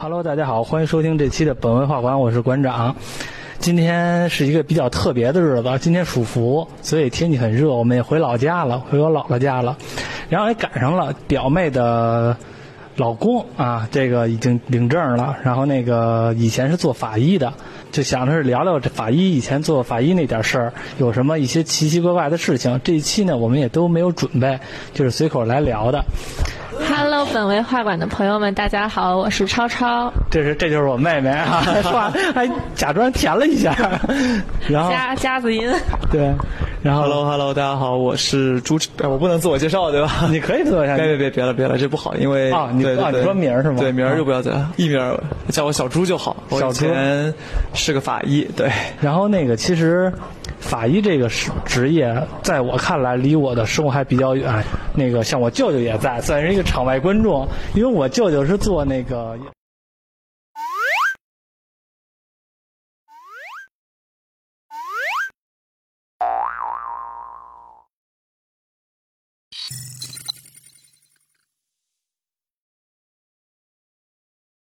Hello，大家好，欢迎收听这期的本文化馆，我是馆长。今天是一个比较特别的日子，今天属伏，所以天气很热，我们也回老家了，回我姥姥家了。然后也赶上了表妹的老公啊，这个已经领证了，然后那个以前是做法医的，就想着是聊聊这法医以前做法医那点事儿，有什么一些奇奇怪怪的事情。这一期呢，我们也都没有准备，就是随口来聊的。Hello，本为画馆的朋友们，大家好，我是超超，这是这就是我妹妹啊，还画还假装填了一下，然后夹夹子音。对，然后 Hello Hello，大家好，我是朱，哎我不能自我介绍对吧？你可以自我介绍，别别别别了别了，这不好，因为啊你对对对啊你说名是吗对，名啊儿就不要再艺名，叫我小朱就好。我以前是个法医，对，然后那个其实，法医这个职职业，在我看来离我的生活还比较远。那个像我舅舅也在，算是一个场外观众，因为我舅舅是做那个